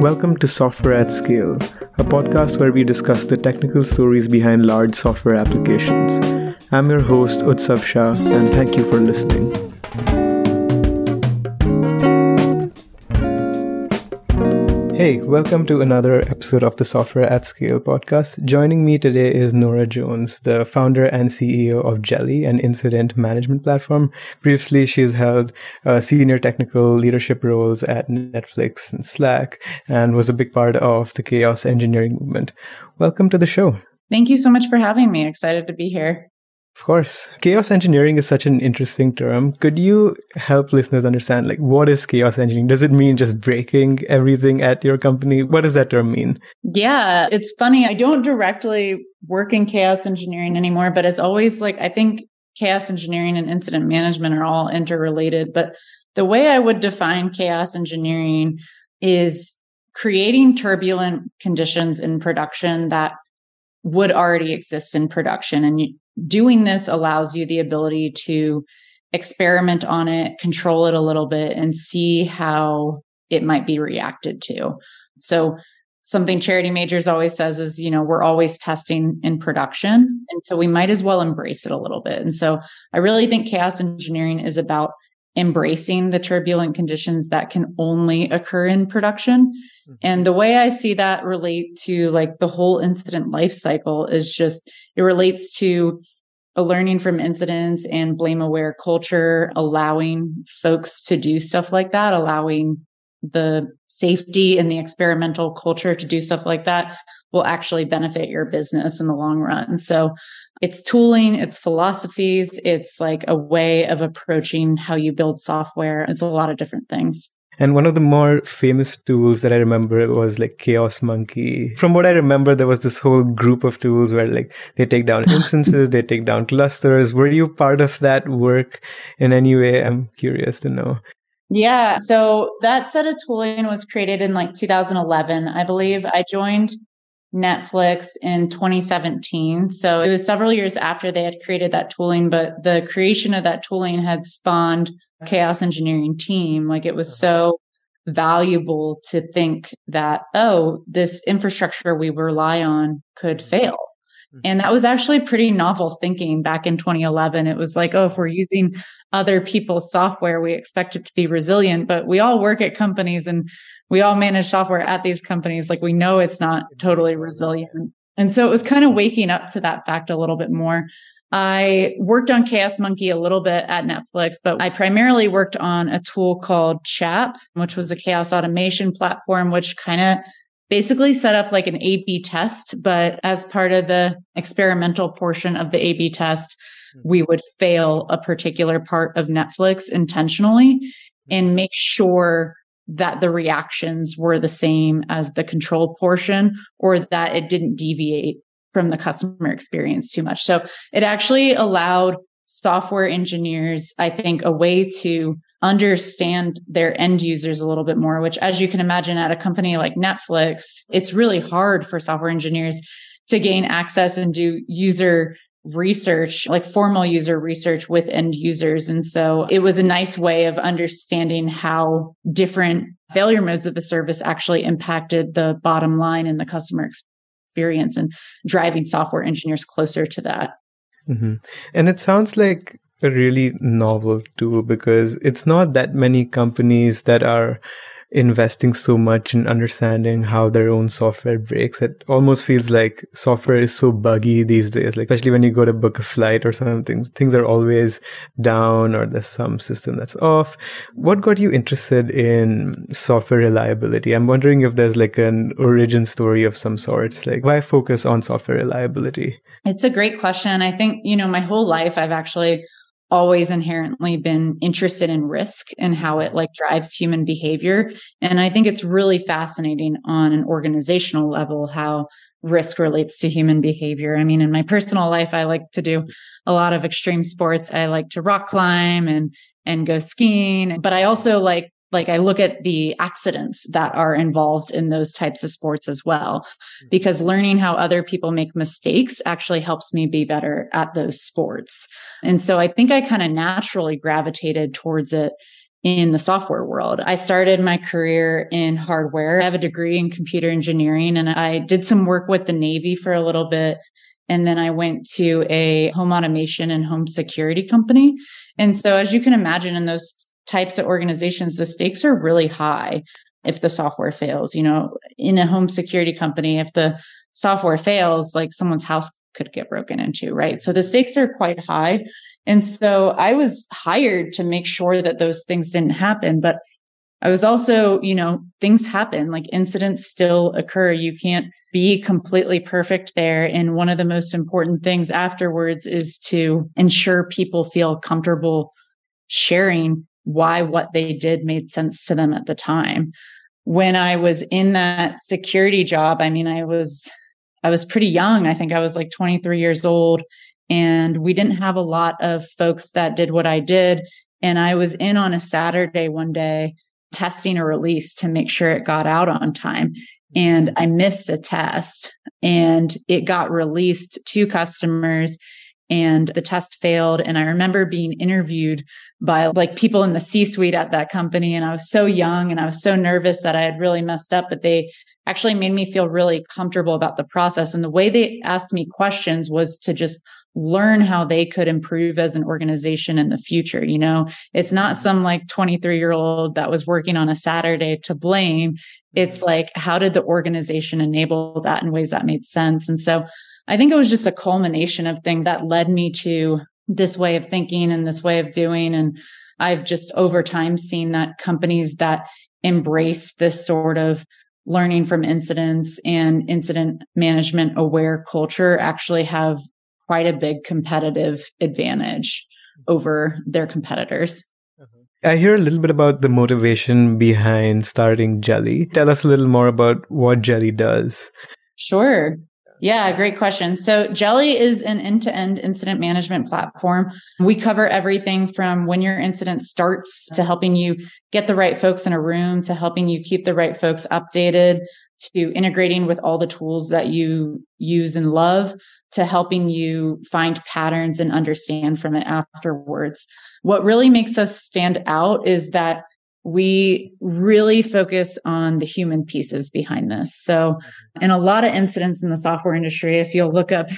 Welcome to Software at Scale, a podcast where we discuss the technical stories behind large software applications. I'm your host, Utsav Shah, and thank you for listening. Hey, welcome to another episode of the Software at Scale podcast. Joining me today is Nora Jones, the founder and CEO of Jeli, an incident management platform. Previously, she's held uh, senior technical leadership roles at Netflix and Slack and was a big part of the chaos engineering movement. Welcome to the show. Thank you so much for having me. Excited to be here. Of course. Chaos engineering is such an interesting term. Could you help listeners understand like what is chaos engineering? Does it mean just breaking everything at your company? What does that term mean? Yeah, it's funny. I don't directly work in chaos engineering anymore, but it's always like I think chaos engineering and incident management are all interrelated, but the way I would define chaos engineering is creating turbulent conditions in production that would already exist in production and doing this allows you the ability to experiment on it, control it a little bit, and see how it might be reacted to. So, something Charity Majors always says is, you know, we're always testing in production. And so we might as well embrace it a little bit. And so I really think chaos engineering is about embracing the turbulent conditions that can only occur in production. Mm-hmm. And the way I see that relate to like the whole incident life cycle is just it relates to a learning from incidents and blame aware culture, allowing folks to do stuff like that, allowing the safety and the experimental culture to do stuff like that will actually benefit your business in the long run. So it's tooling, it's philosophies, it's like a way of approaching how you build software. It's a lot of different things. And one of the more famous tools that I remember was like Chaos Monkey. From what I remember, there was this whole group of tools where like they take down instances, they take down clusters. Were you part of that work in any way? I'm curious to know. Yeah. So that set of tooling was created in like 2011, I believe. I joined Netflix in 2017. So it was several years after they had created that tooling, but the creation of that tooling had spawned chaos engineering team. Like it was so valuable to think that, oh, this infrastructure we rely on could fail. Mm-hmm. And that was actually pretty novel thinking back in 2011. It was like, oh, if we're using other people's software, we expect it to be resilient, but we all work at companies and we all manage software at these companies. Like we know it's not totally resilient. And so it was kind of waking up to that fact a little bit more. I worked on Chaos Monkey a little bit at Netflix, but I primarily worked on a tool called CHAP, which was a chaos automation platform, which kind of basically set up like an A B test. But as part of the experimental portion of the A B test, hmm. we would fail a particular part of Netflix intentionally hmm. and make sure that the reactions were the same as the control portion or that it didn't deviate from the customer experience too much. So it actually allowed software engineers, I think, a way to understand their end users a little bit more, which, as you can imagine, at a company like Netflix, it's really hard for software engineers to gain access and do user research, like formal user research with end users. And so it was a nice way of understanding how different failure modes of the service actually impacted the bottom line and the customer experience and driving software engineers closer to that. Mm-hmm. And it sounds like a really novel tool because it's not that many companies that are investing so much in understanding how their own software breaks. It almost feels like software is so buggy these days. Like especially when you go to book a flight or something, things things are always down or there's some system that's off. What got you interested in software reliability? I'm wondering if there's like an origin story of some sorts. Like why focus on software reliability? It's a great question. I think, you know, my whole life I've actually always inherently been interested in risk and how it like drives human behavior. And i think it's really fascinating on an organizational level how risk relates to human behavior. I mean in my personal life i like to do a lot of extreme sports. I like to rock climb and and go skiing. But i also like like I look at the accidents that are involved in those types of sports as well, hmm. because learning how other people make mistakes actually helps me be better at those sports. And so I think I kind of naturally gravitated towards it. in the software world. I started my career in hardware. I have a degree in computer engineering and I did some work with the Navy for a little bit. And then I went to a home automation and home security company. And so, as you can imagine, in those types of organizations, the stakes are really high if the software fails. You know, in a home security company, if the software fails, like someone's house could get broken into, right? So the stakes are quite high. And so I was hired to make sure that those things didn't happen. But I was also, you know, things happen, like incidents still occur. You can't be completely perfect there. And one of the most important things afterwards is to ensure people feel comfortable sharing why what they did made sense to them at the time. When I was in that security job, I mean, I was, I was pretty young. I think I was like 23 years old and we didn't have a lot of folks that did what I did. And I was in on a Saturday one day testing a release to make sure it got out on time. And I missed a test and it got released to customers and the test failed. And I remember being interviewed by like people in the C suite at that company. And I was so young and I was so nervous that I had really messed up, but they actually made me feel really comfortable about the process. And the way they asked me questions was to just learn how they could improve as an organization in the future. You know, it's not some like 23 year old that was working on a Saturday to blame. It's like, how did the organization enable that in ways that made sense? And so I think it was just a culmination of things that led me to this way of thinking and this way of doing. And I've just over time seen that companies that embrace this sort of learning from incidents and incident management aware culture actually have quite a big competitive advantage over their competitors. Mm-hmm. I hear a little bit about the motivation behind starting Jeli. Tell us a little more about what Jeli does. Sure. Yeah, great question. So, Jeli is an end to end incident management platform. We cover everything from when your incident starts to helping you get the right folks in a room to helping you keep the right folks updated to integrating with all the tools that you use and love to helping you find patterns and understand from it afterwards. What really makes us stand out is that we really focus on the human pieces behind this. So, mm-hmm. in a lot of incidents in the software industry, if you'll look up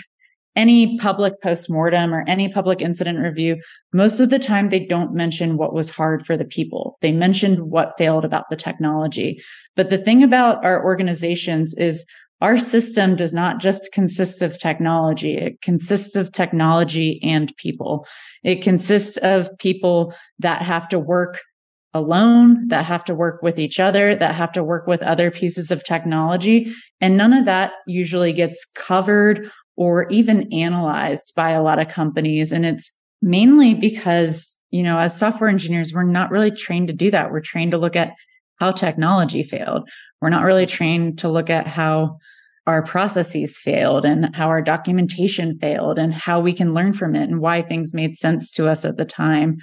any public postmortem or any public incident review, most of the time they don't mention what was hard for the people. They mentioned what failed about the technology. But the thing about our organizations is our system does not just consist of technology. It consists of technology and people. It consists of people that have to work alone, that have to work with each other, that have to work with other pieces of technology. And none of that usually gets covered or even analyzed by a lot of companies. And it's mainly because, you know, as software engineers, we're not really trained to do that. We're trained to look at how technology failed. We're not really trained to look at how our processes failed and how our documentation failed and how we can learn from it and why things made sense to us at the time.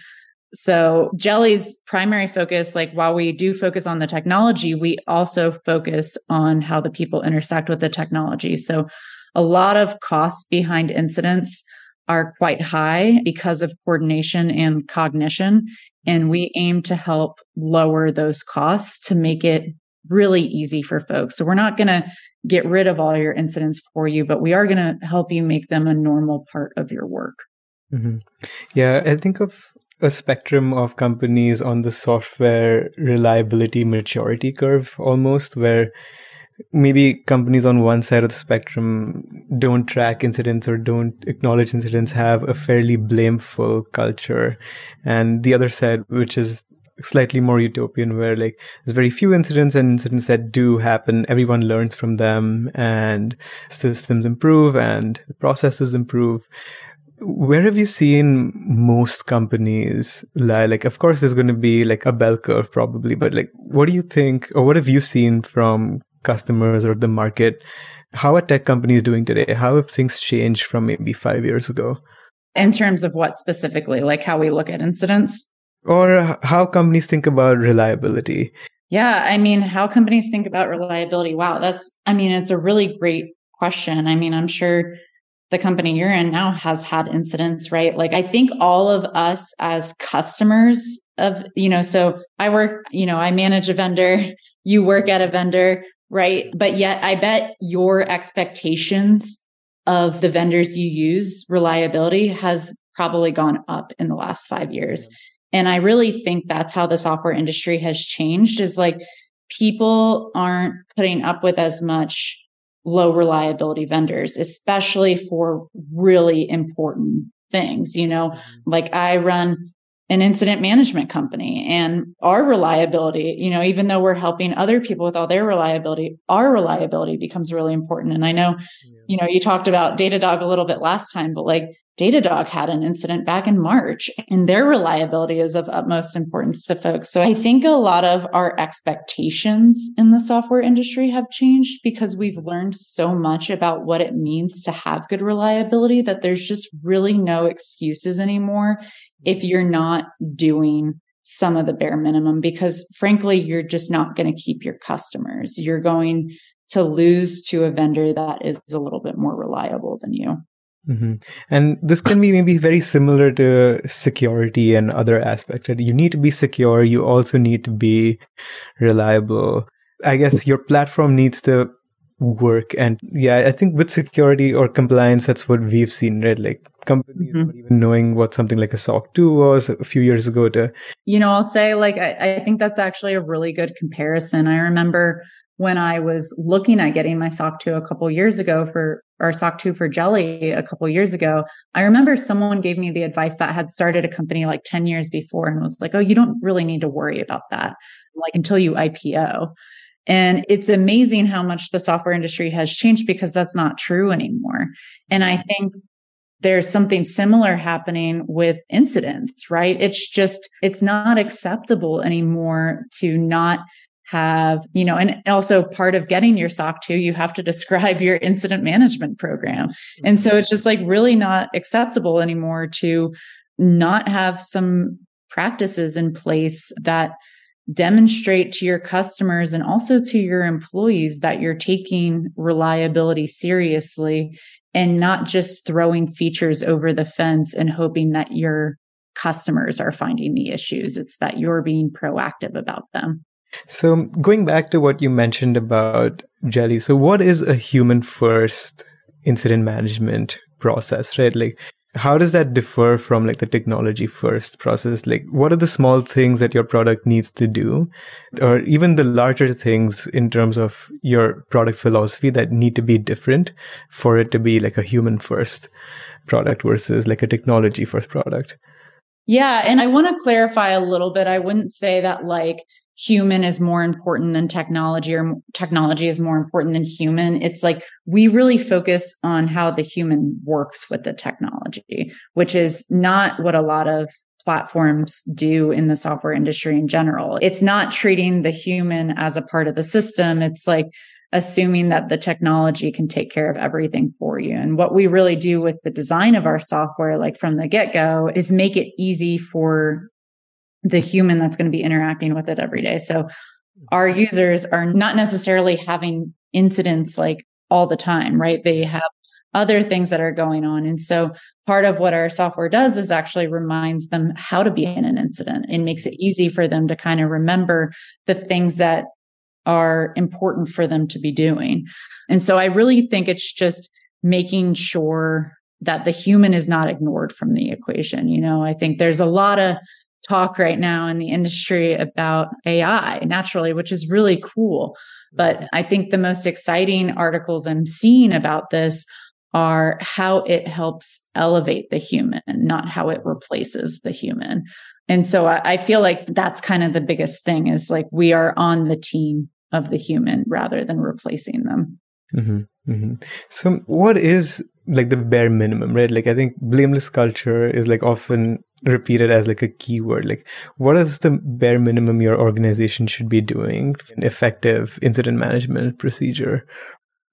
So Jeli's primary focus, like while we do focus on the technology, we also focus on how the people intersect with the technology. So a lot of costs behind incidents are quite high because of coordination and cognition. And we aim to help lower those costs to make it really easy for folks. So we're not going to get rid of all your incidents for you, but we are going to help you make them a normal part of your work. Mm-hmm. Yeah, I think of a spectrum of companies on the software reliability maturity curve almost, where maybe companies on one side of the spectrum don't track incidents or don't acknowledge incidents have a fairly blameful culture. And the other side which is slightly more utopian where like there's very few incidents and incidents that do happen. Everyone learns from them and systems improve and processes improve where have you seen most companies lie? Like of course there's going to be like a bell curve probably but like what do you think or what have you seen from customers or the market? How are tech companies doing today? How have things changed from maybe five years ago? In terms of what specifically? Like how we look at incidents? Or how companies think about reliability? Yeah i mean how companies think about reliability? Wow that's i mean it's a really great question. I mean i'm sure the company you're in now has had incidents, right? Like I think all of us as customers of, you know, so I work, you know, I manage a vendor, you work at a vendor, right? But yet I bet your expectations of the vendors you use reliability has probably gone up in the last 5 years. And I really think that's how the software industry has changed is like people aren't putting up with as much low reliability vendors, especially for really important things. You know, mm-hmm. like I run an incident management company and our reliability, you know, even though we're helping other people with all their reliability, our reliability becomes really important. And I know, yeah. you know, you talked about Datadog a little bit last time, but like Datadog had an incident back in March and their reliability is of utmost importance to folks. So I think a lot of our expectations in the software industry have changed because we've learned so much about what it means to have good reliability that there's just really no excuses anymore if you're not doing some of the bare minimum because frankly, you're just not going to keep your customers. You're going to lose to a vendor that is a little bit more reliable than you. Mm-hmm. And this can be maybe very similar to security and other aspects. Right? You need to be secure. You also need to be reliable. I guess your platform needs to work. And yeah, I think with security or compliance, that's what we've seen, right? Like companies mm-hmm. not even knowing what something like a SOC 2 was a few years ago to. You know, I'll say like, I, I think that's actually a really good comparison. I remember when I was looking at getting my SOC 2 a couple years ago for or SOC 2 for Jeli a couple years ago, I remember someone gave me the advice that had started a company like 10 years before and was like, oh, you don't really need to worry about that, like until you IPO. And it's amazing how much the software industry has changed because that's not true anymore. And I think there's something similar happening with incidents, right? It's just, it's not acceptable anymore to not have, you know, and also part of getting your SOC 2, you have to describe your incident management program. And so mm-hmm. it's just like really not acceptable anymore to not have some practices in place that demonstrate to your customers and also to your employees that you're taking reliability seriously and not just throwing features over the fence and hoping that your customers are finding the issues. It's that you're being proactive about them. So, going back to what you mentioned about Jeli, so what is a human first incident management process, right? Like, how does that differ from like the technology first process? Like, what are the small things that your product needs to do, or even the larger things in terms of your product philosophy that need to be different for it to be like a human first product versus like a technology first product? Yeah. And I want to clarify a little bit. I wouldn't say that like human is more important than technology or technology is more important than human. It's like we really focus on how the human works with the technology, which is not what a lot of platforms do in the software industry in general. It's not treating the human as a part of the system. It's like assuming that the technology can take care of everything for you. And what we really do with the design of our software, like from the get go, is make it easy for the human that's going to be interacting with it every day. So our users are not necessarily having incidents like all the time, right? They have other things that are going on. And so part of what our software does is actually reminds them how to be in an incident and makes it easy for them to kind of remember the things that are important for them to be doing. And so I really think it's just making sure that the human is not ignored from the equation. You know, I think there's a lot of talk right now in the industry about AI naturally, which is really cool. But I think the most exciting articles I'm seeing about this are how it helps elevate the human, not how it replaces the human. And so I, I feel like that's kind of the biggest thing is like we are on the team of the human rather than replacing them. Mm-hmm, mm-hmm. So, what is like the bare minimum, right? Like, I think blameless culture is like often repeated as like a keyword. Like what is the bare minimum your organization should be doing an effective incident management procedure?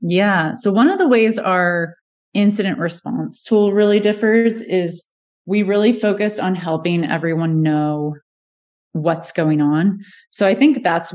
Yeah. So one of the ways our incident response tool really differs is we really focus on helping everyone know what's going on. So i think that's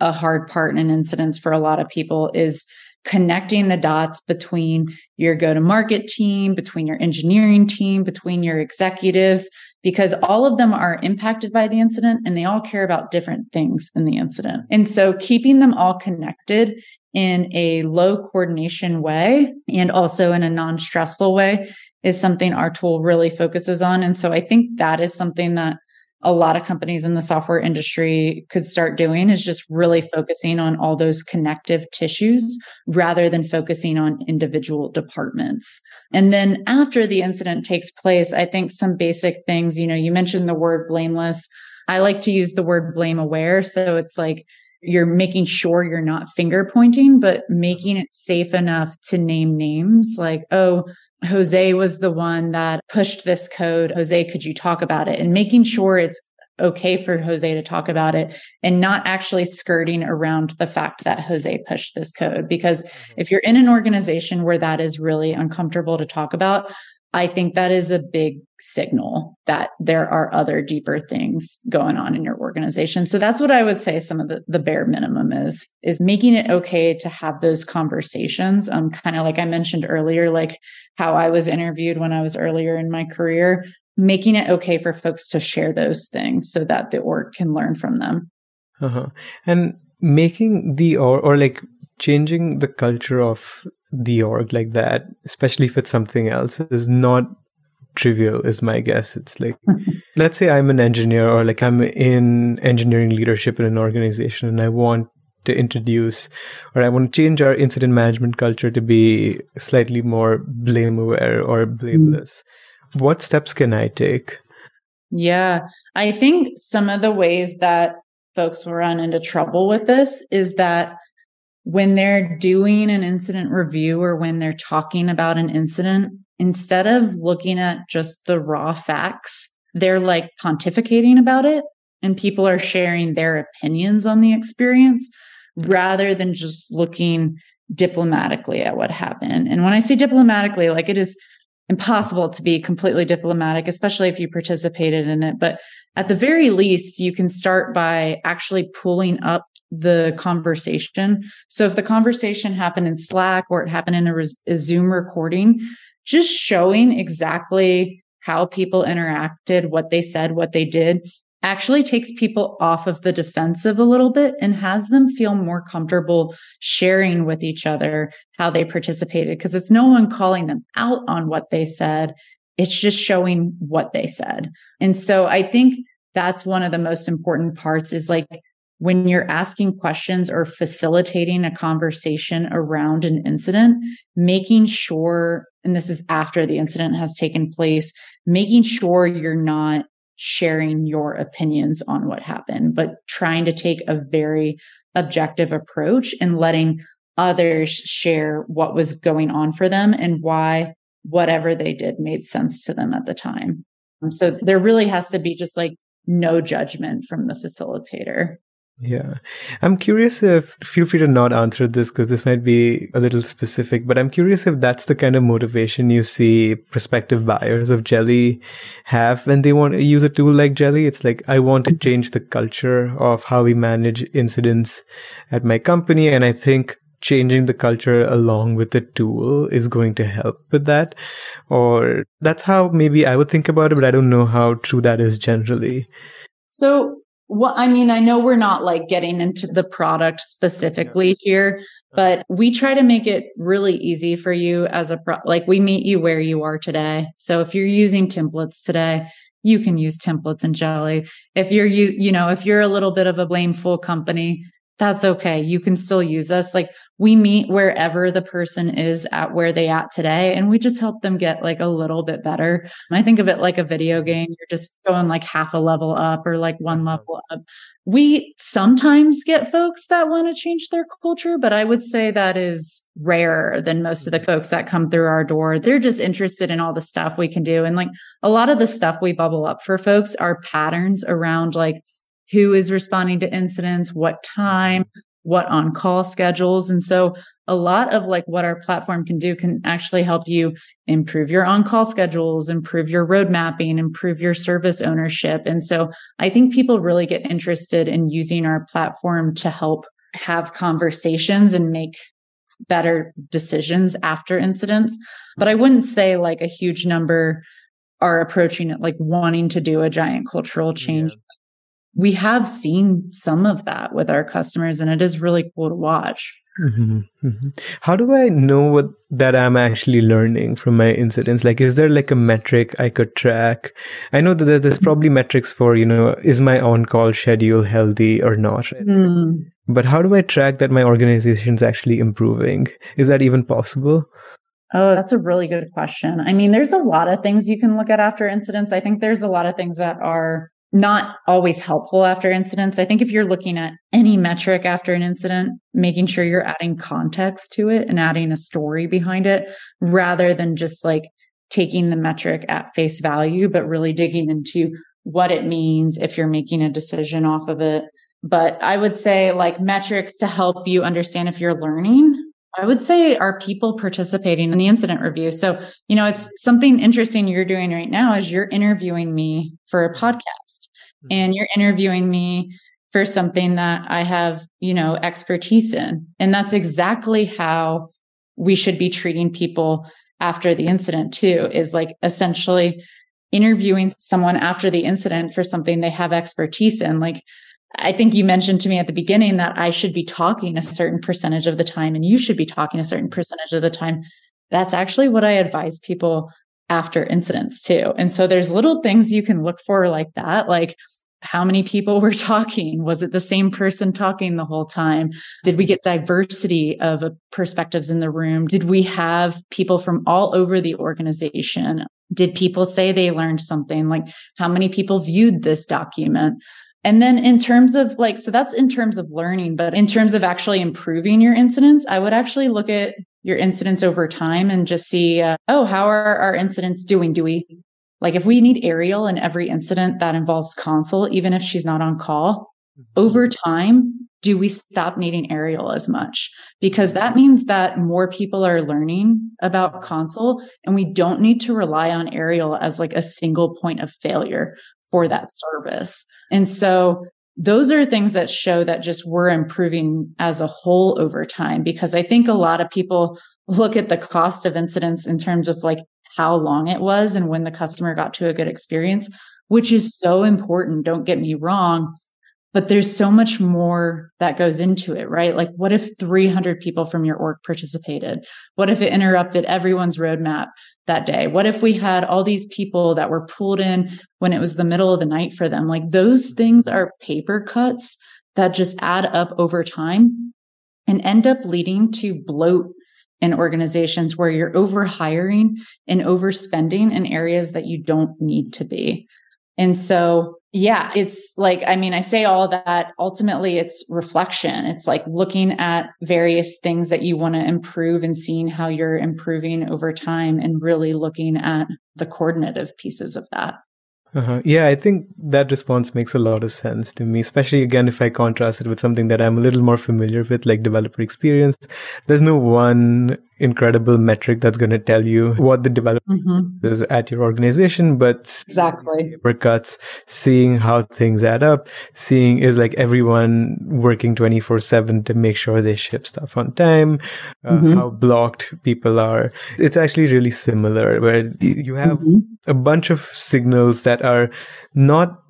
a hard part in incidents for a lot of people is connecting the dots between your go to market team, between your engineering team, between your executives, because all of them are impacted by the incident and they all care about different things in the incident. And so keeping them all connected in a low coordination way and also in a non stressful way is something our tool really focuses on. And so I think that is something that a lot of companies in the software industry could start doing is just really focusing on all those connective tissues rather than focusing on individual departments. And then after the incident takes place, I think some basic things, you know, you mentioned the word blameless. I like to use the word blame aware. So it's like you're making sure you're not finger pointing, but making it safe enough to name names like, oh, Jose was the one that pushed this code. Jose, could you talk about it? And making sure it's okay for Jose to talk about it and not actually skirting around the fact that Jose pushed this code. Because mm-hmm. if you're in an organization where that is really uncomfortable to talk about, I think that is a big signal that there are other deeper things going on in your organization. So that's what I would say some of the, the bare minimum is, is making it okay to have those conversations. Um, kind of like I mentioned earlier, like how I was interviewed when I was earlier in my career, making it okay for folks to share those things so that the org can learn from them. Uh-huh. And making the or or like changing the culture of the org like that, especially if it's something else, is not trivial, is my guess. It's like, let's say I'm an engineer or like I'm in engineering leadership in an organization and I want to introduce or I want to change our incident management culture to be slightly more blame aware or blameless. Mm. What steps can I take? Yeah, I think some of the ways that folks will run into trouble with this is that when they're doing an incident review or when they're talking about an incident, instead of looking at just the raw facts, they're like pontificating about it and people are sharing their opinions on the experience rather than just looking diplomatically at what happened. And when I say diplomatically, like it is impossible to be completely diplomatic, especially if you participated in it. But at the very least, you can start by actually pulling up the conversation. So if the conversation happened in Slack or it happened in a, a Zoom recording, just showing exactly how people interacted, what they said, what they did actually takes people off of the defensive a little bit and has them feel more comfortable sharing with each other how they participated because it's no one calling them out on what they said. It's just showing what they said. And so I think that's one of the most important parts is like when you're asking questions or facilitating a conversation around an incident, making sure, and this is after the incident has taken place, making sure you're not sharing your opinions on what happened, but trying to take a very objective approach and letting others share what was going on for them and why whatever they did made sense to them at the time. So there really has to be just like no judgment from the facilitator. Yeah. I'm curious if, feel free to not answer this because this might be a little specific, but I'm curious if that's the kind of motivation you see prospective buyers of Jeli have when they want to use a tool like Jeli. It's like, I want to change the culture of how we manage incidents at my company. And I think changing the culture along with the tool is going to help with that. Or that's how maybe I would think about it, but I don't know how true that is generally. So well, I mean, I know we're not like getting into the product specifically here, but we try to make it really easy for you as a pro, like we meet you where you are today. So if you're using templates today, you can use templates in Jeli. If you're you you know, if you're a little bit of a blameful company, that's okay. You can still use us. Like we meet wherever the person is at where they at today and we just help them get like a little bit better. I think of it like a video game. You're just going like half a level up or like one mm-hmm. level up. We sometimes get folks that want to change their culture, but I would say that is rarer than most of the mm-hmm. folks that come through our door. They're just interested in all the stuff we can do. And like a lot of the stuff we bubble up for folks are patterns around like who is responding to incidents, what time, what on call schedules. And so a lot of like what our platform can do can actually help you improve your on call schedules, improve your road mapping, improve your service ownership. And so I think people really get interested in using our platform to help have conversations and make better decisions after incidents. But I wouldn't say like a huge number are approaching it like wanting to do a giant cultural change. Yeah. We have seen some of that with our customers, and it is really cool to watch. Mm-hmm, mm-hmm. How do I know what that I'm actually learning from my incidents? Like, is there like a metric I could track? I know that there's, there's probably metrics for, you know, is my on call schedule healthy or not? Mm. But how do I track that my organization is actually improving? Is that even possible? Oh, that's a really good question. I mean, there's a lot of things you can look at after incidents. I think there's a lot of things that are not always helpful after incidents. I think if you're looking at any metric after an incident, making sure you're adding context to it and adding a story behind it rather than just like taking the metric at face value, but really digging into what it means if you're making a decision off of it. But I would say like metrics to help you understand if you're learning I would say are people participating in the incident review. So, you know, it's something interesting you're doing right now is you're interviewing me for a podcast mm-hmm. and you're interviewing me for something that I have, you know, expertise in. And that's exactly how we should be treating people after the incident too, is like essentially interviewing someone after the incident for something they have expertise in. Like I think you mentioned to me at the beginning that I should be talking a certain percentage of the time and you should be talking a certain percentage of the time. That's actually what I advise people after incidents too. And so there's little things you can look for like that, like how many people were talking? Was it the same person talking the whole time? Did we get diversity of uh, perspectives in the room? Did we have people from all over the organization? Did people say they learned something? Like how many people viewed this document? And then in terms of like, so that's in terms of learning, but in terms of actually improving your incidents, I would actually look at your incidents over time and just see, uh, oh, how are our incidents doing? Do we like if we need Ariel in every incident that involves Consul, even if she's not on call, mm-hmm. over time, do we stop needing Ariel as much? Because that means that more people are learning about Consul and we don't need to rely on Ariel as like a single point of failure for that service. And so those are things that show that just we're improving as a whole over time because I think a lot of people look at the cost of incidents in terms of like how long it was and when the customer got to a good experience, which is so important. Don't get me wrong. But there's so much more that goes into it, right? Like, what if 300 people from your org participated? What if it interrupted everyone's roadmap? That day? What if we had all these people that were pulled in when it was the middle of the night for them? Like those mm-hmm. things are paper cuts that just add up over time and end up leading to bloat in organizations where you're over hiring and overspending in areas that you don't need to be. And so, yeah, it's like, I mean, I say all that ultimately it's reflection. It's like looking at various things that you want to improve and seeing how you're improving over time and really looking at the coordinative pieces of that. Uh-huh. Yeah, I think that response makes a lot of sense to me, especially again if I contrast it with something that I'm a little more familiar with, like developer experience. There's no one incredible metric that's going to tell you what the development mm-hmm. is at your organization, but exactly paper cuts, seeing how things add up, seeing is like everyone working 24 seven to make sure they ship stuff on time, uh, mm-hmm. how blocked people are. It's actually really similar where you have mm-hmm. a bunch of signals that are not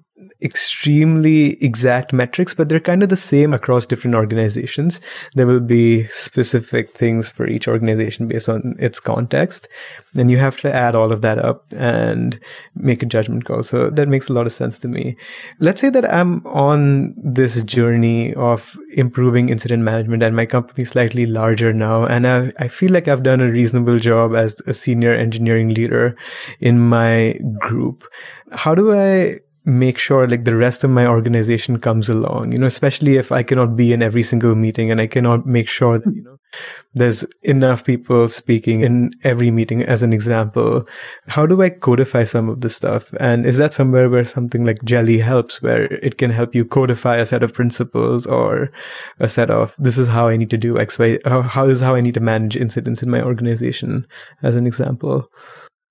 extremely exact metrics, but they're kind of the same across different organizations. There will be specific things for each organization based on its context. And you have to add all of that up and make a judgment call. So that makes a lot of sense to me. Let's say that I'm on this journey of improving incident management and my company is slightly larger now. And I, I feel like I've done a reasonable job as a senior engineering leader in my group. How do I make sure like the rest of my organization comes along you know especially if i cannot be in every single meeting and i cannot make sure that you know there's enough people speaking in every meeting. As an example how do i codify some of this stuff? And is that somewhere where something like Jeli helps where it can help you codify a set of principles or a set of this is how i need to do x y uh, how, how is how i need to manage incidents in my organization as an example?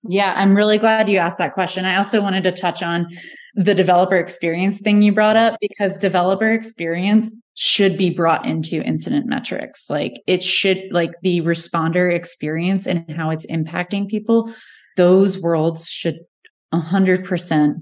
Yeah i'm really glad you asked that question. I also wanted to touch on the developer experience thing you brought up because developer experience should be brought into incident metrics. Like it should, like the responder experience and how it's impacting people, those worlds should 100%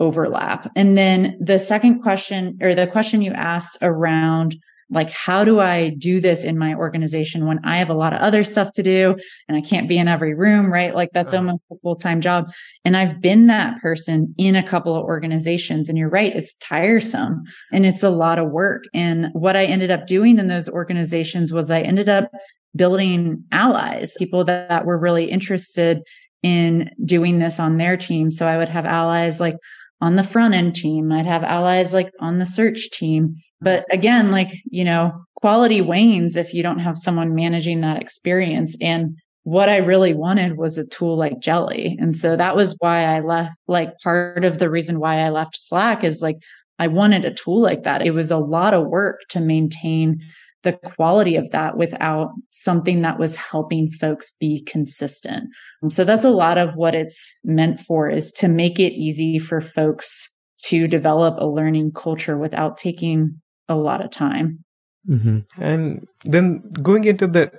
overlap. And then the second question or the question you asked around like how do i do this in my organization when i have a lot of other stuff to do and i can't be in every room right? Like that's almost a full-time job. And i've been that person in a couple of organizations and you're right it's tiresome and it's a lot of work. And what i ended up doing in those organizations was i ended up building allies people that, that were really interested in doing this on their team. So i would have allies like on the front end team. I'd have allies like on the search team. But again, like, you know, quality wanes if you don't have someone managing that experience. And what I really wanted was a tool like Jeli. And so that was why I left, like, part of the reason why I left Slack is like, I wanted a tool like that. It was a lot of work to maintain the quality of that without something that was helping folks be consistent. So that's a lot of what it's meant for is to make it easy for folks to develop a learning culture without taking a lot of time. Mm-hmm. And then going into the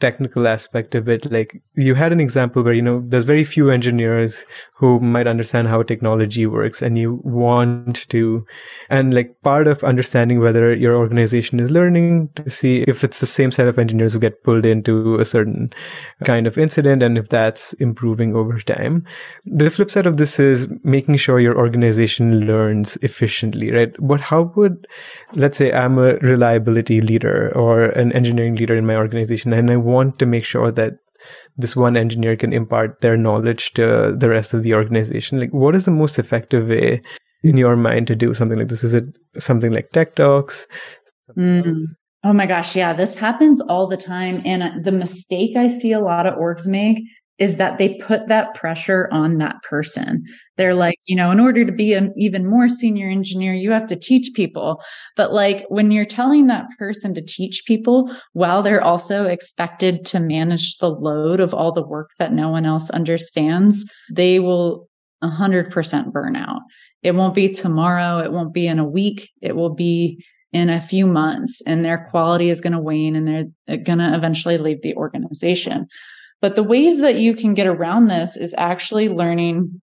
technical aspect of it like you had an example where you know there's very few engineers who might understand how technology works and you want to and like part of understanding whether your organization is learning to see if it's the same set of engineers who get pulled into a certain kind of incident and if that's improving over time. The flip side of this is making sure your organization learns efficiently right? But how would let's say i'm a reliability leader or an engineering leader in my organization and i want to make sure that this one engineer can impart their knowledge to the rest of the organization? Like what is the most effective way in your mind to do something like this? Is it something like tech talks? Mm. oh my gosh yeah this happens all the time and the mistake i see a lot of orgs make is that they put that pressure on that person. They're like, you know, in order to be an even more senior engineer, you have to teach people. But like when you're telling that person to teach people while they're also expected to manage the load of all the work that no one else understands, they will 100% burn out. It won't be tomorrow. It won't be in a week. It will be in a few months and their quality is going to wane and they're going to eventually leave the organization. But the ways that you can get around this is actually learning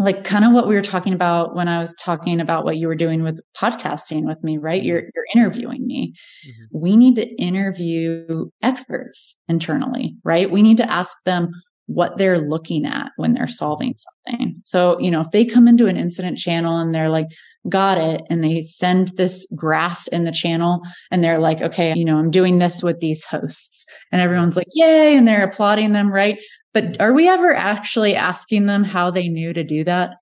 like kind of what we were talking about when I was talking about what you were doing with podcasting with me, right? You're you're interviewing me. Mm-hmm. We need to interview experts internally, right? We need to ask them what they're looking at when they're solving something. So, you know, if they come into an incident channel and they're like, got it and they send this graph in the channel and they're like, okay, you know, I'm doing this with these hosts and everyone's like, yay. And they're applauding them. Right. But are we ever actually asking them how they knew to do that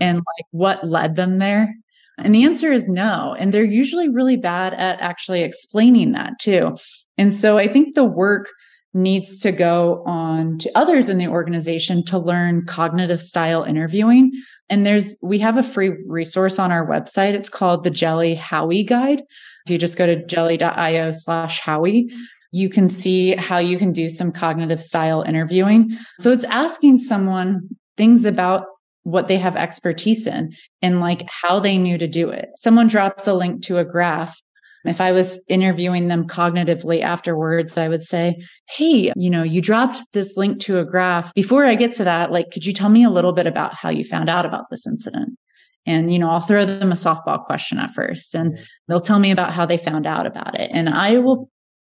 and like what led them there? And the answer is no. And they're usually really bad at actually explaining that too. And so I think the work needs to go on to others in the organization to learn cognitive style interviewing and there's, we have a free resource on our website. It's called the Jeli Howie Guide. If you just go to jeli.io slash Howie, you can see how you can do some cognitive style interviewing. So it's asking someone things about what they have expertise in and like how they knew to do it. Someone drops a link to a graph if I was interviewing them cognitively afterwards, I would say, Hey, you know, you dropped this link to a graph. Before I get to that, like, could you tell me a little bit about how you found out about this incident? And, you know, I'll throw them a softball question at first and they'll tell me about how they found out about it. And I will,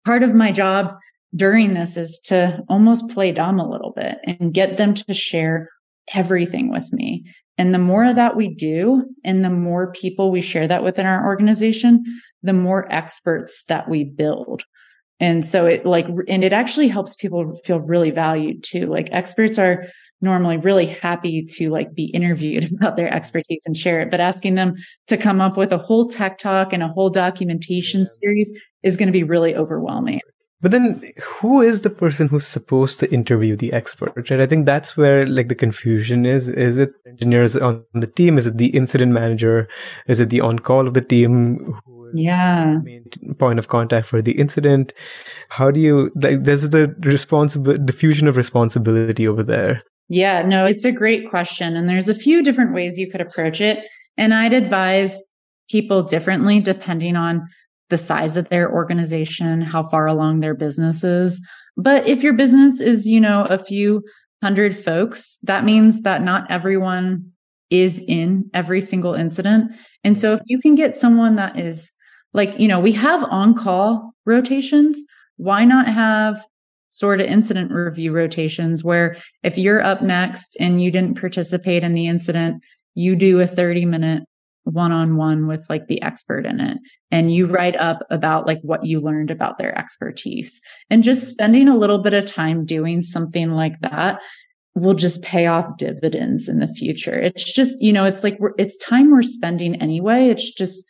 part of my job during this is to almost play dumb a little bit and get them to share everything with me. And the more of that we do, and the more people we share that within our organization, the more experts that we build. And so it like, and it actually helps people feel really valued too. Like experts are normally really happy to like be interviewed about their expertise and share it, but asking them to come up with a whole tech talk and a whole documentation series is going to be really overwhelming. But then who is the person who's supposed to interview the expert, right? I think that's where like the confusion is. Is it engineers on the team? Is it the incident manager? Is it the on call of the team? Yeah point of contact for the incident how do you like there's the responsible diffusion of responsibility over there Yeah, no, it's a great question. And there's a few different ways you could approach it. And I'd advise people differently depending on the size of their organization, how far along their business is. But if your business is, you know, a few hundred folks, that means that not everyone is in every single incident. And so if you can get someone that is like, you know, we have on call rotations. Why not have sort of incident review rotations where if you're up next and you didn't participate in the incident, you do a 30 minute one on one with like the expert in it and you write up about like what you learned about their expertise and just spending a little bit of time doing something like that will just pay off dividends in the future. It's just, you know, it's like it's time we're spending anyway. It's just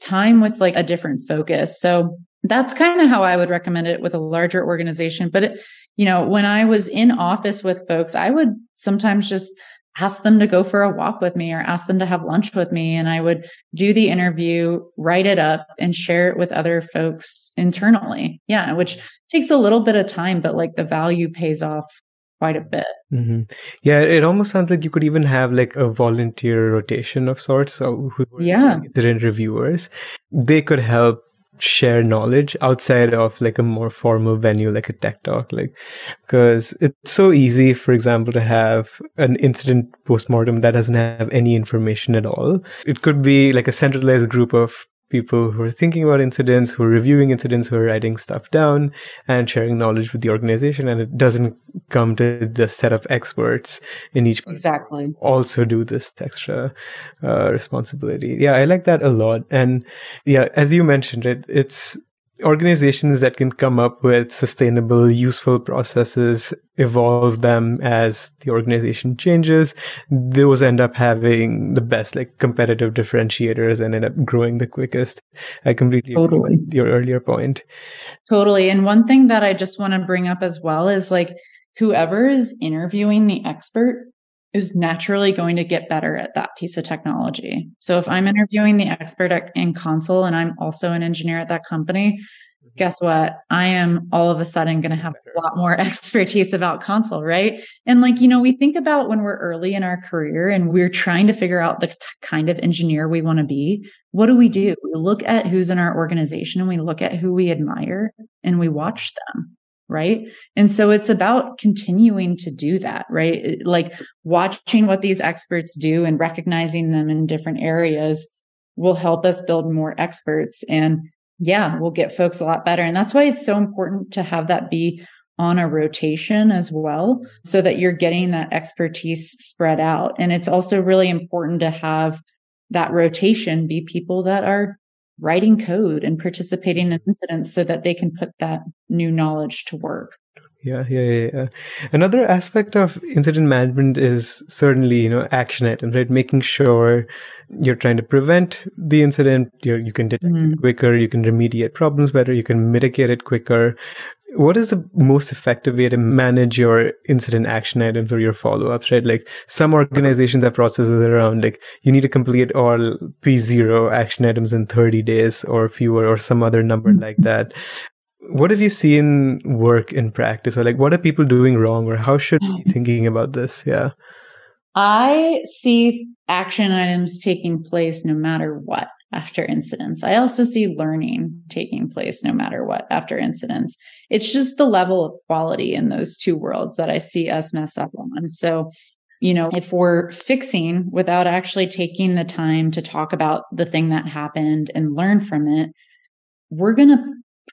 time with like a different focus. So that's kind of how I would recommend it with a larger organization. But, it, you know, when I was in office with folks, I would sometimes just ask them to go for a walk with me or ask them to have lunch with me. And I would do the interview, write it up and share it with other folks internally. Yeah. Which takes a little bit of time, but like the value pays off quite a bit. Mm-hmm. Yeah, it almost sounds like you could even have like a volunteer rotation of sorts. So yeah, incident reviewers, they could help share knowledge outside of like a more formal venue like a tech talk like because it's so easy for example to have an incident postmortem that doesn't have any information at all it could be like a centralized group of people who are thinking about incidents, who are reviewing incidents, who are writing stuff down and sharing knowledge with the organization. And it doesn't come to the set of experts in each exactly also do this extra uh, responsibility. Yeah, I like that a lot. And yeah, as you mentioned it, it's organizations that can come up with sustainable, useful processes, evolve them as the organization changes, those end up having the best, like competitive differentiators and end up growing the quickest. I completely totally. agree with your earlier point. Totally. And one thing that I just want to bring up as well is like whoever is interviewing the expert is naturally going to get better at that piece of technology. So if I'm interviewing the expert in Consul and I'm also an engineer at that company, mm-hmm. guess what? I am all of a sudden going to have a lot more expertise about Consul, right? And like, you know, we think about when we're early in our career and we're trying to figure out the t- kind of engineer we want to be. What do we do? We look at who's in our organization and we look at who we admire and we watch them right? And so it's about continuing to do that, right? Like watching what these experts do and recognizing them in different areas will help us build more experts and yeah, we'll get folks a lot better. And that's why it's so important to have that be on a rotation as well so that you're getting that expertise spread out. And it's also really important to have that rotation be people that are writing code and participating in incidents so that they can put that new knowledge to work. Yeah, yeah, yeah, yeah. Another aspect of incident management is certainly, you know, action items, right? Making sure you're trying to prevent the incident, you you can detect mm-hmm. it quicker, you can remediate problems better, you can mitigate it quicker what is the most effective way to manage your incident action items or your follow-ups right? Like some organizations have processes around like you need to complete all p0 action items in 30 days or fewer or some other number mm-hmm. like that. What have you seen work in practice? Or like what are people doing wrong or how should we be thinking about this? Yeah. I see action items taking place no matter what after incidents. I also see learning taking place no matter what after incidents. It's just the level of quality in those two worlds that I see us mess up on. So, you know, if we're fixing without actually taking the time to talk about the thing that happened and learn from it, we're going to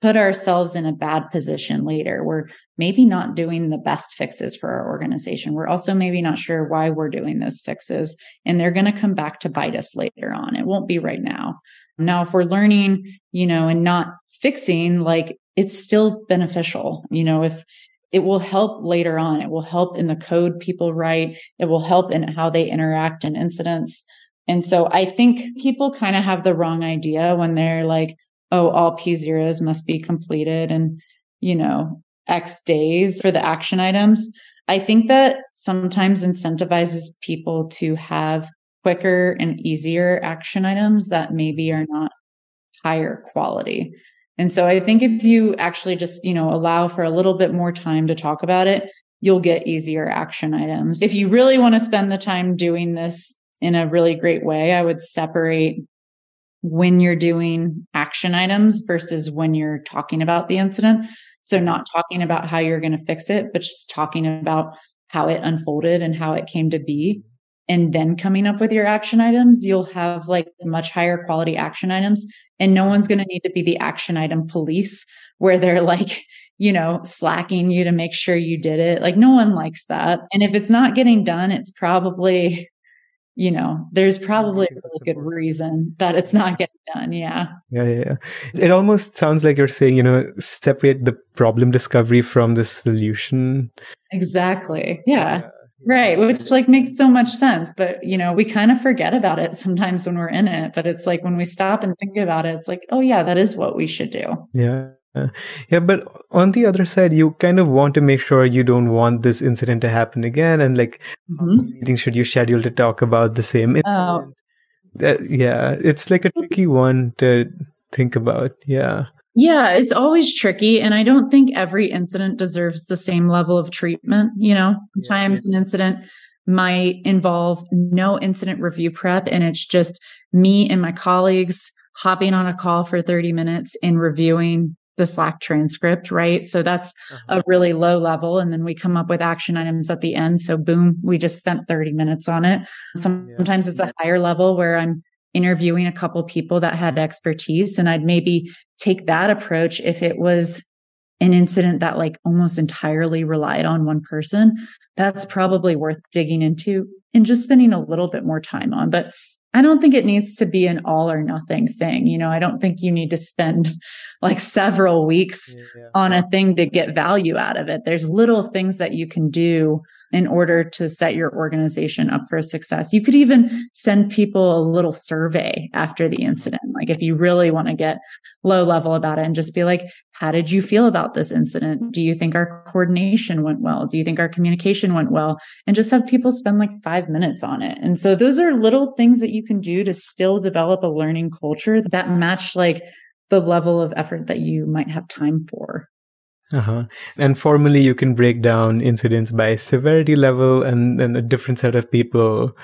put ourselves in a bad position later. We're maybe not doing the best fixes for our organization. We're also maybe not sure why we're doing those fixes, and they're going to come back to bite us later on. It won't be right now. Now, if we're learning, you know, and not fixing, like it's still beneficial. You know, if it will help later on, it will help in the code people write, it will help in how they interact in incidents. And so I think people kind of have the wrong idea when they're like, oh, all P zeros must be completed and, you know, X days for the action items. I think that sometimes incentivizes people to have quicker and easier action items that maybe are not higher quality. And so I think if you actually just, you know, allow for a little bit more time to talk about it, you'll get easier action items. If you really want to spend the time doing this in a really great way, I would separate when you're doing action items versus when you're talking about the incident. So not talking about how you're going to fix it, but just talking about how it unfolded and how it came to be. And then coming up with your action items, you'll have like much higher quality action items. And no one's going to need to be the action item police where they're like, you know, slacking you to make sure you did it. Like no one likes that. And if it's not getting done, it's probably you know, there's probably a really good reason that it's not getting done. Yeah. Yeah, yeah, yeah. It almost sounds like you're saying, you know, separate the problem discovery from the solution. Exactly. Yeah. yeah. Right. Which like makes so much sense. But, you know, we kind of forget about it sometimes when we're in it. But it's like when we stop and think about it, it's like, oh, yeah, that is what we should do. Yeah. Uh, yeah, but on the other side, you kind of want to make sure you don't want this incident to happen again. And like, mm-hmm. meeting should you schedule to talk about the same incident? Oh. Uh, yeah, it's like a tricky one to think about. Yeah. Yeah, it's always tricky. And I don't think every incident deserves the same level of treatment. You know, sometimes yeah. an incident might involve no incident review prep, and it's just me and my colleagues hopping on a call for 30 minutes and reviewing the Slack transcript, right? So that's uh-huh. a really low level. And then we come up with action items at the end. So boom, we just spent 30 minutes on it. Sometimes yeah. it's a higher level where I'm interviewing a couple people that had expertise and I'd maybe take that approach if it was an incident that like almost entirely relied on one person. That's probably worth digging into and just spending a little bit more time on. But I don't think it needs to be an all or nothing thing. You know, I don't think you need to spend like several weeks yeah. on a thing to get value out of it. There's little things that you can do in order to set your organization up for success. You could even send people a little survey after the incident. Like if you really want to get low level about it and just be like, how did you feel about this incident? Do you think our coordination went well? Do you think our communication went well? And just have people spend like five minutes on it. And so those are little things that you can do to still develop a learning culture that match like the level of effort that you might have time for. Uh-huh. And formally, you can break down incidents by severity level, and then a different set of people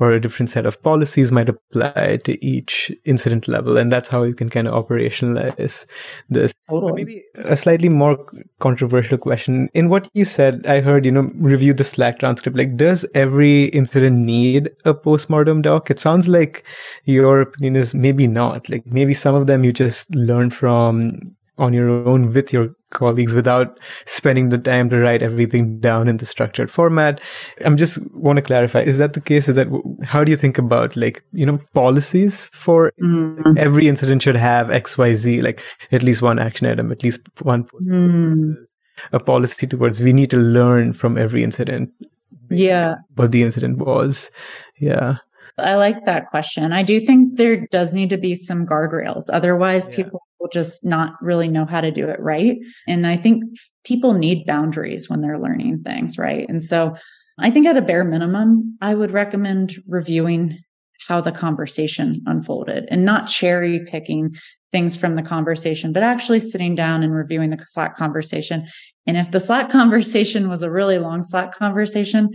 or a different set of policies might apply to each incident level. And that's how you can kind of operationalize this. Totally. Maybe a slightly more controversial question. In what you said, I heard, you know, review the Slack transcript. Like, does every incident need a postmortem doc? It sounds like your opinion is maybe not. Like, maybe some of them you just learn from on your own with your colleagues without spending the time to write everything down in the structured format. I'm just want to clarify: is that the case? Is that how do you think about like you know policies for mm. every incident should have X Y Z, like at least one action item, at least one mm. a policy towards we need to learn from every incident. Yeah, what the incident was. Yeah. I like that question. I do think there does need to be some guardrails. Otherwise, yeah. people will just not really know how to do it right. And I think people need boundaries when they're learning things, right? And so I think at a bare minimum, I would recommend reviewing how the conversation unfolded and not cherry picking things from the conversation, but actually sitting down and reviewing the Slack conversation. And if the Slack conversation was a really long Slack conversation,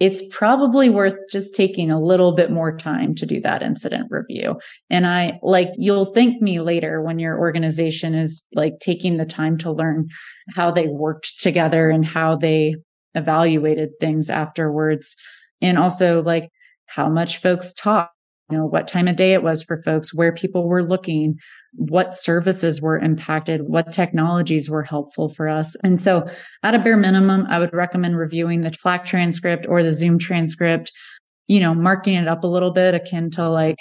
it's probably worth just taking a little bit more time to do that incident review. And I like, you'll thank me later when your organization is like taking the time to learn how they worked together and how they evaluated things afterwards. And also like how much folks talk, you know, what time of day it was for folks, where people were looking, what services were impacted, what technologies were helpful for us. And so, at a bare minimum, I would recommend reviewing the Slack transcript or the Zoom transcript, you know, marking it up a little bit akin to like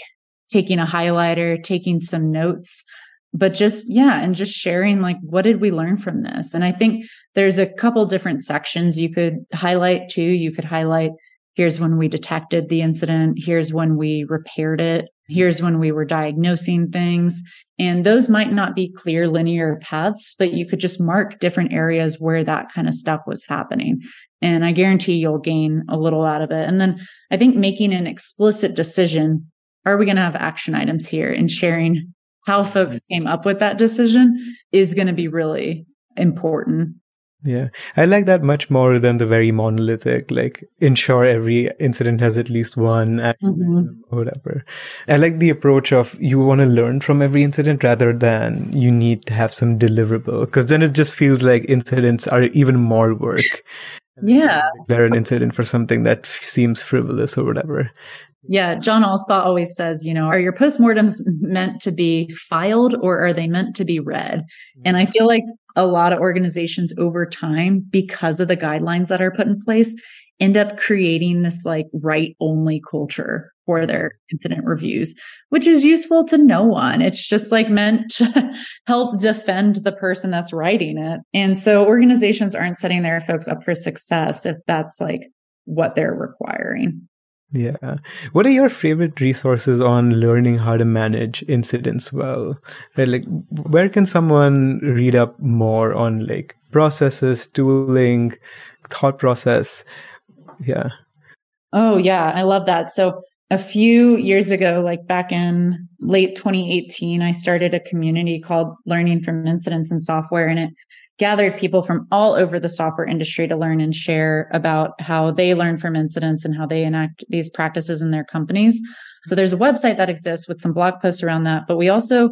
taking a highlighter, taking some notes, but just, yeah, and just sharing like, what did we learn from this? And I think there's a couple different sections you could highlight too. You could highlight here's when we detected the incident, here's when we repaired it, here's when we were diagnosing things. And those might not be clear linear paths, but you could just mark different areas where that kind of stuff was happening. And I guarantee you'll gain a little out of it. And then I think making an explicit decision are we going to have action items here and sharing how folks mm-hmm. came up with that decision is going to be really important. Yeah, I like that much more than the very monolithic, like ensure every incident has at least one mm-hmm. or whatever. I like the approach of you want to learn from every incident rather than you need to have some deliverable because then it just feels like incidents are even more work. Yeah. Declare an incident for something that seems frivolous or whatever. Yeah, John Allspaw always says, you know, are your postmortems meant to be filed or are they meant to be read? And I mm-hmm. feel like a lot of organizations over time, because of the guidelines that are put in place, end up creating this like write only culture for their incident reviews, which is useful to no one. It's just like meant to help defend the person that's writing it. And so organizations aren't setting their folks up for success if that's like what they're requiring. Yeah. What are your favorite resources on learning how to manage incidents well? Right? Like, where can someone read up more on like processes, tooling, thought process? Yeah. Oh, yeah. I love that. So, a few years ago, like back in late 2018, I started a community called Learning from Incidents in Software, and it gathered people from all over the software industry to learn and share about how they learn from incidents and how they enact these practices in their companies. So there's a website that exists with some blog posts around that, but we also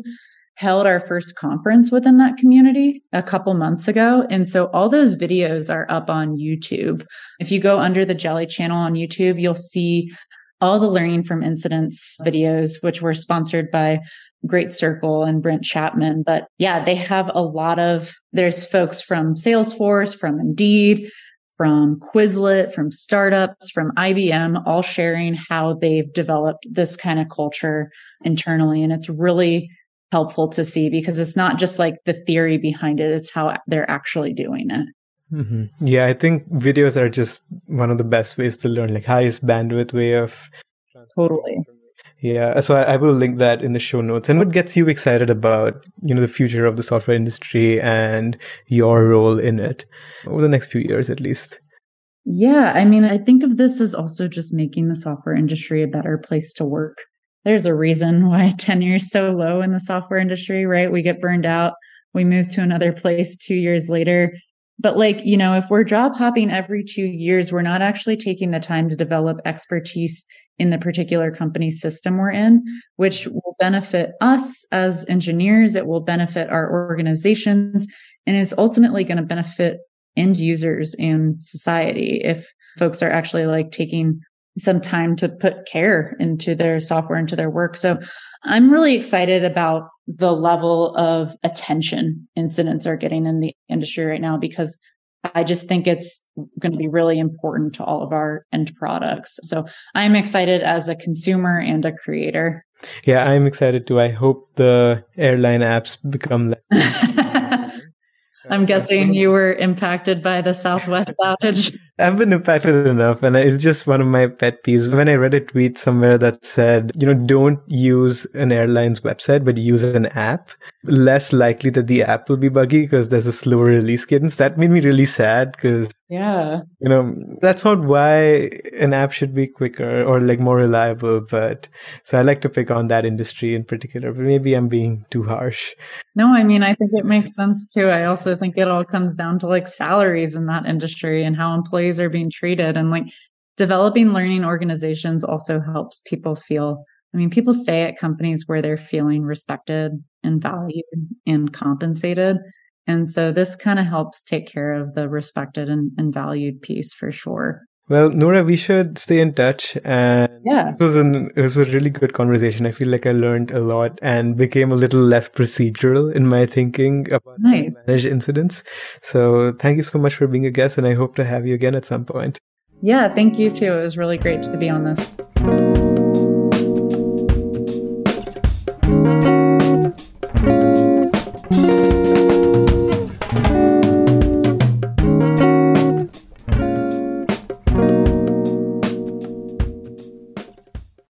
held our first conference within that community a couple months ago. And so all those videos are up on YouTube. If you go under the Jeli channel on YouTube, you'll see all the learning from incidents videos, which were sponsored by Great Circle and Brent Chapman. But yeah, they have a lot of, there's folks from Salesforce, from Indeed, from Quizlet, from startups, from IBM, all sharing how they've developed this kind of culture internally. And it's really helpful to see because it's not just like the theory behind it, it's how they're actually doing it. Mm-hmm. Yeah, I think videos are just one of the best ways to learn, like highest bandwidth way of totally yeah, so I, I, will link that in the show notes. And what gets you excited about, you know, the future of the software industry and your role in it over the next few years, at least? Yeah, I mean, I think of this as also just making the software industry a better place to work. There's a reason why tenure is so low in the software industry, right? We get burned out. We move to another place two years later. But like, you know, if we're job hopping every two years, we're not actually taking the time to develop expertise in the particular company system we're in, which will benefit us as engineers. It will benefit our organizations and it's ultimately going to benefit end users and society if folks are actually like taking some time to put care into their software, into their work. So I'm really excited about the level of attention incidents are getting in the industry right now because I just think it's going to be really important to all of our end products. So I'm excited as a consumer and a creator. Yeah, I'm excited too. I hope the airline apps become less. I'm guessing you were impacted by the Southwest outage. I've been impacted enough, and it's just one of my pet peeves. When I read a tweet somewhere that said, you know, don't use an airline's website, but use an app, less likely that the app will be buggy because there's a slower release cadence. That made me really sad because, yeah, you know, that's not why an app should be quicker or like more reliable. But so I like to pick on that industry in particular, but maybe I'm being too harsh. No, I mean, I think it makes sense too. I also think it all comes down to like salaries in that industry and how employees are being treated. And like developing learning organizations also helps people feel. I mean, people stay at companies where they're feeling respected and valued and compensated. And so this kind of helps take care of the respected and, and valued piece for sure. Well, Nora, we should stay in touch. And yeah, this was an it was a really good conversation. I feel like I learned a lot and became a little less procedural in my thinking about nice. manage incidents. So thank you so much for being a guest, and I hope to have you again at some point. Yeah, thank you too. It was really great to be on this.